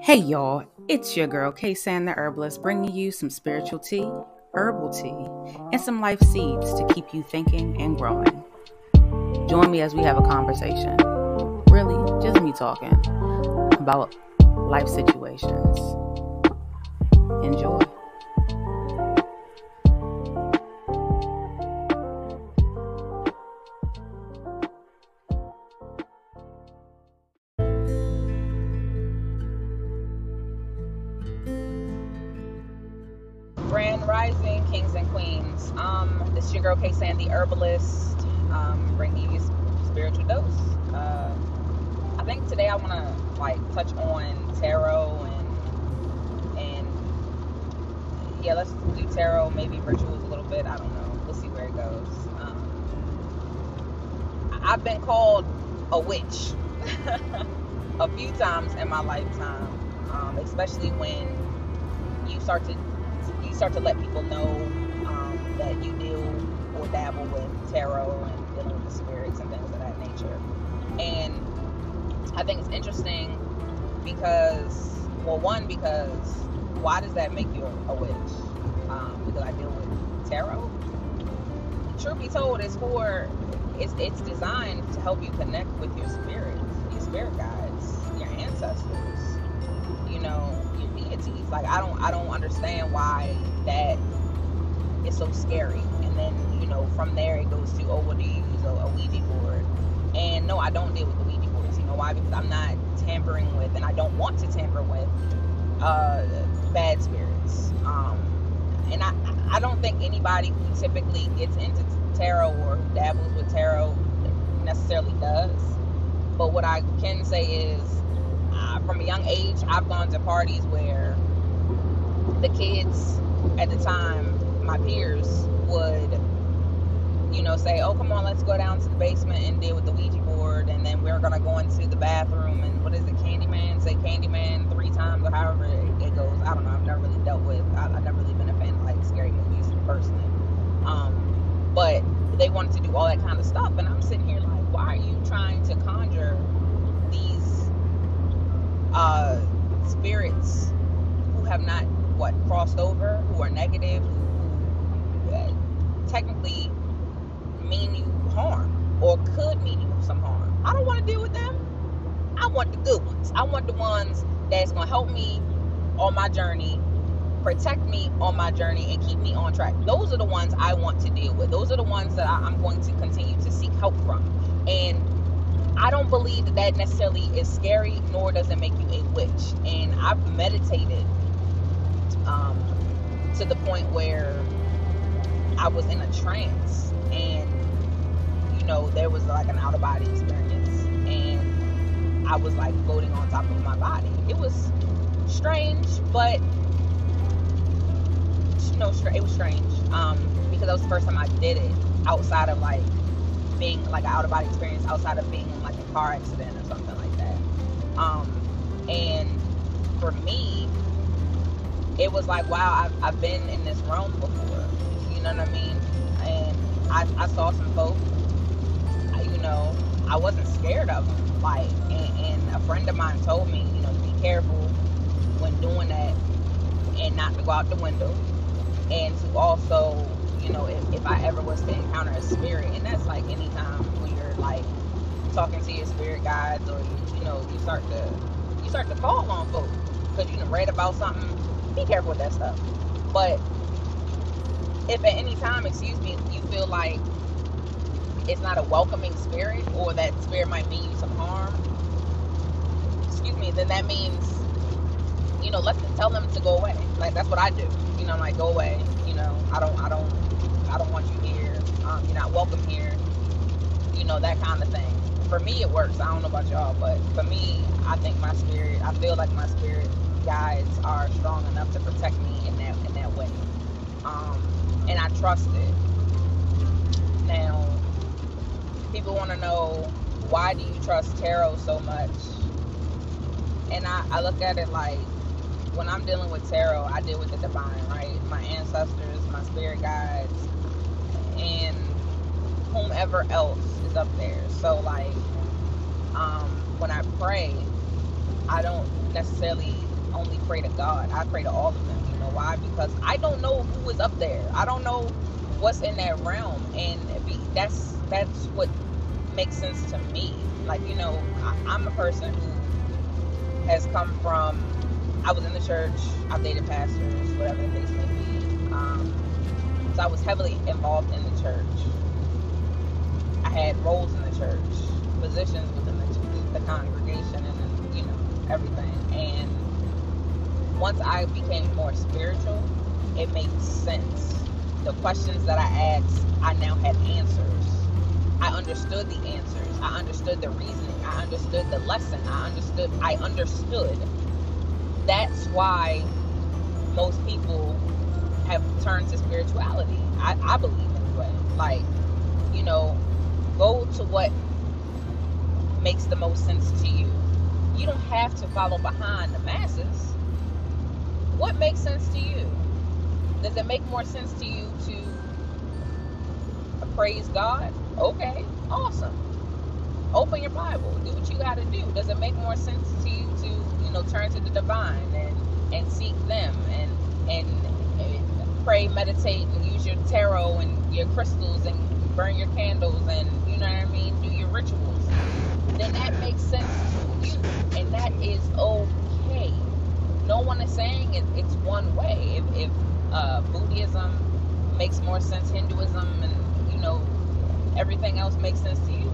Hey y'all, it's your girl K San the Herbalist bringing you some spiritual tea, herbal tea, and some life seeds to keep you thinking and growing. Join me as we have a conversation. Really, just me talking about life situations. Enjoy. Um, this is your girl K San the Herbalist, um, bringing you spiritual dose. Uh, I think today I want to like touch on tarot and and yeah, let's do tarot, maybe rituals a little bit. I don't know. We'll see where it goes. Um, I've been called a witch a few times in my lifetime, um, especially when you start to you start to let people know that you deal or dabble with tarot and dealing with the spirits and things of that nature. And I think it's interesting because, well, one, because why does that make you a, witch? Um, because I deal with tarot. Truth be told, it's for it's it's designed to help you connect with your spirits, your spirit guides, your ancestors. You know, your deities. Like I don't I don't understand why that is so scary. And then you know from there it goes to oh, what do you use a, a Ouija board? And no, I don't deal with the Ouija boards. You know why? Because I'm not tampering with, and I don't want to tamper with uh, bad spirits. Um, and I I don't think anybody who typically gets into tarot or dabbles with tarot necessarily does. But what I can say is, uh, from a young age, I've gone to parties where the kids at the time, my peers, would, you know, say, "Oh, come on, let's go down to the basement and deal with the Ouija board," and then we're gonna go into the bathroom and what is it, Candyman? Say Candyman three times or however it, goes. I don't know. I've never really dealt with. I, I've never really been a fan of like scary movies personally. Um, but they wanted to do all that kind of stuff, and I'm sitting here like, why are you trying to conjure these uh, spirits who have not what crossed over, who are negative, who technically mean you harm or could mean you some harm? I don't want to deal with them. I want the good ones. I want the ones that's gonna help me on my journey protect me on my journey and keep me on track. Those are the ones I want to deal with. Those are the ones that I, am going to continue to seek help from. And I don't believe that that necessarily is scary, nor does it make you a witch. And I've meditated um, to the point where I was in a trance, and you know there was like an out of body experience, and I was like floating on top of my body. It was strange, but no, it was strange um, because that was the first time I did it outside of like being like an out of body experience, outside of being in like a car accident or something like that. Um, and for me, it was like, wow, I've, I've been in this realm before. You know what I mean? And I, I saw some folks, you know, I wasn't scared of them. Like, and, and a friend of mine told me, you know, to be careful when doing that and not to go out the window and to also, you know, if, if I ever was to encounter a spirit, and that's like anytime when you're like talking to your spirit guides or you, you know you start to you start to call on folks because you read about something. Be careful with that stuff. But if at any time, excuse me, you feel like it's not a welcoming spirit or that spirit might mean you some harm, excuse me, then that means you know let them tell them to go away. Like that's what I do You know, I'm like go away. You know, I don't, I don't, I don't want you here. Um, you're not welcome here. You know, that kind of thing. For me, it works. I don't know about y'all, but for me, I think my spirit, I feel like my spirit guides are strong enough to protect me in that in that way. Um, and I trust it. Now, people want to know why do you trust tarot so much? And I, I look at it like when I'm dealing with tarot, I deal with the divine, right? My ancestors, my spirit guides, and whomever else is up there. So like, um, when I pray, I don't necessarily only pray to God. I pray to all of them. You know why? Because I don't know who is up there. I don't know what's in that realm, and that's that's what makes sense to me. Like you know, I, I'm a person who has come from. I was in the church. I dated pastors, whatever the case may be. Um, so I was heavily involved in the church. I had roles in the church, positions within the, the congregation, and you know everything. And once I became more spiritual, it made sense. The questions that I asked, I now had answers. I understood the answers. I understood the reasoning. I understood the lesson. I understood. I understood. That's why most people have turned to spirituality. I, I believe anyway. Like, you know, go to what makes the most sense to you. You don't have to follow behind the masses. What makes sense to you? Does it make more sense to you to praise God? Okay, awesome. Open your Bible. Do what you got to do. Does it make more sense to you to, you know, turn to the divine and and seek them and and, and pray, meditate, and use your tarot and your crystals and burn your candles and you know what I mean, do your rituals? Then that makes sense to you, and that is okay. No one is saying it, it's one way. If, if uh, Buddhism makes more sense, Hinduism, and you know everything else makes sense to you,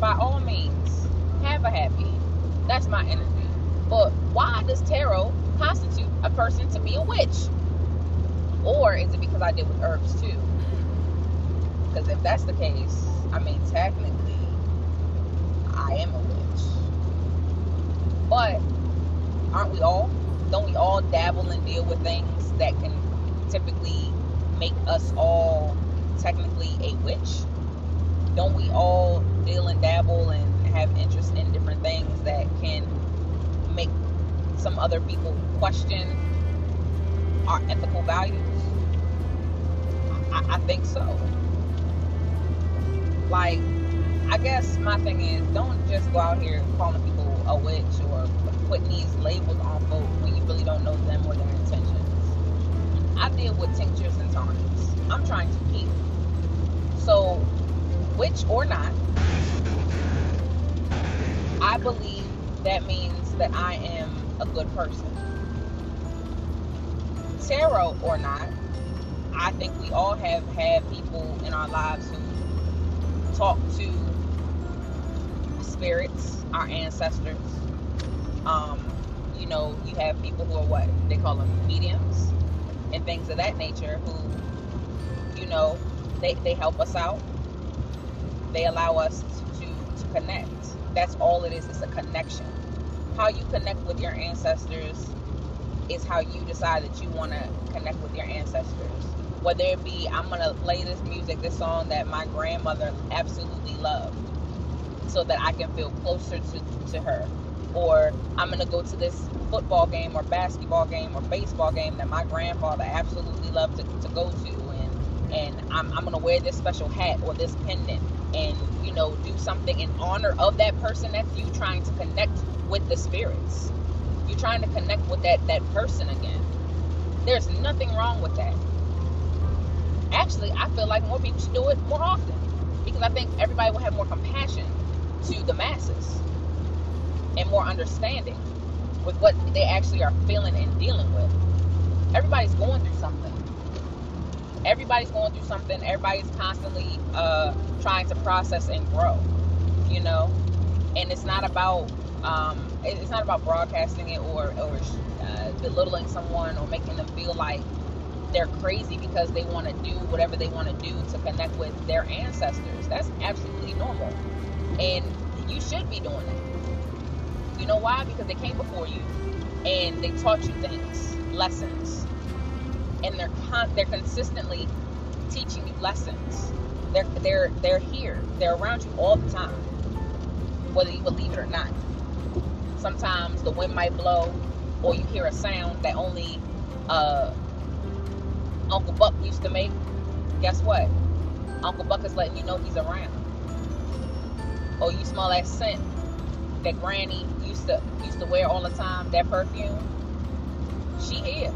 by all means, have a happy. That's my energy. But why does tarot constitute a person to be a witch? Or is it because I deal with herbs too? Because if that's the case, I mean, technically, I am a witch. But aren't we all? Don't we all dabble and deal with things that can typically make us all technically a witch? Don't we all deal and dabble and have interest in different things that can make some other people question our ethical values? I, I think so. Like, I guess my thing is don't just go out here calling people a witch or putting these labels on folks when you really don't know them or their intentions. I deal with tinctures and tonics. I'm trying to heal. So, witch or not, I believe that means that I am a good person. Tarot or not, I think we all have had people in our lives who talk to spirits, our ancestors. Um, you know, you have people who are what they call them mediums and things of that nature who, you know, they, they help us out. They allow us to, to connect. That's all it is, it's a connection. How you connect with your ancestors is how you decide that you want to connect with your ancestors whether it be I'm gonna play this music, this song that my grandmother absolutely loved, so that I can feel closer to, to her, or I'm gonna go to this football game or basketball game or baseball game that my grandfather absolutely loved to, to go to, and and I'm, I'm gonna wear this special hat or this pendant, and you know do something in honor of that person. That's you trying to connect with the spirits. You're trying to connect with that that person again. There's nothing wrong with that actually, I feel like more people should do it more often because I think everybody will have more compassion to the masses and more understanding with what they actually are feeling and dealing with. Everybody's going through something. Everybody's going through something. Everybody's constantly uh, trying to process and grow, you know. And it's not about um, it's not about broadcasting it or or uh, belittling someone or making them feel like they're crazy because they want to do whatever they want to do to connect with their ancestors. That's absolutely normal. And you should be doing that. You know why? Because they came before you and they taught you things, lessons. And they're con- they're consistently teaching you lessons. They're they're they're here. They're around you all the time. Whether you believe it or not. Sometimes the wind might blow or you hear a sound that only uh, Uncle Buck used to make, guess what? Uncle Buck is letting you know he's around. Or you smell that scent that Granny used to used to wear all the time, that perfume, she here.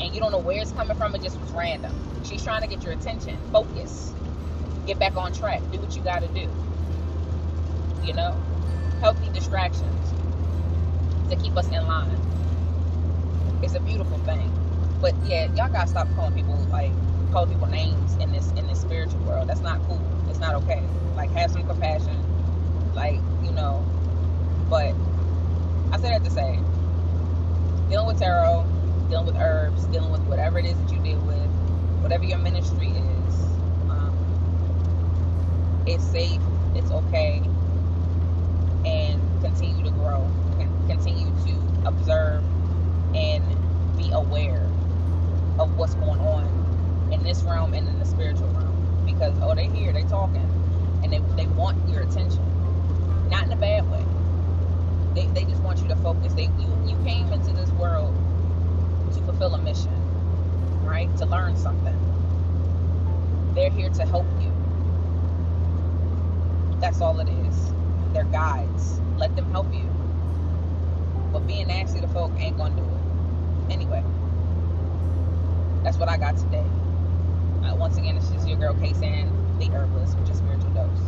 And you don't know where it's coming from, it just was random. She's trying to get your attention. Focus. Get back on track. Do what you gotta do. You know? Healthy distractions to keep us in line. It's a beautiful thing. But yeah, y'all gotta stop calling people like call people names in this in this spiritual world. That's not cool. It's not okay. Like have some compassion. Like, you know. But I say that to say dealing with tarot, dealing with herbs, dealing with whatever it is that you deal with, whatever your ministry is, um, it's safe, it's okay, and continue to grow, continue to observe and be aware of what's going on in this realm and in the spiritual realm. Because oh, they here, they talking, and they they want your attention, not in a bad way. They, they just want you to focus. They you you came into this world to fulfill a mission, right? To learn something. They're here to help you. That's all it is. They're guides. Let them help you. But being nasty to folk ain't gonna do it. Anyway, that's what I got today. Uh, once again, this is your girl K San, the herbalist with your spiritual dose.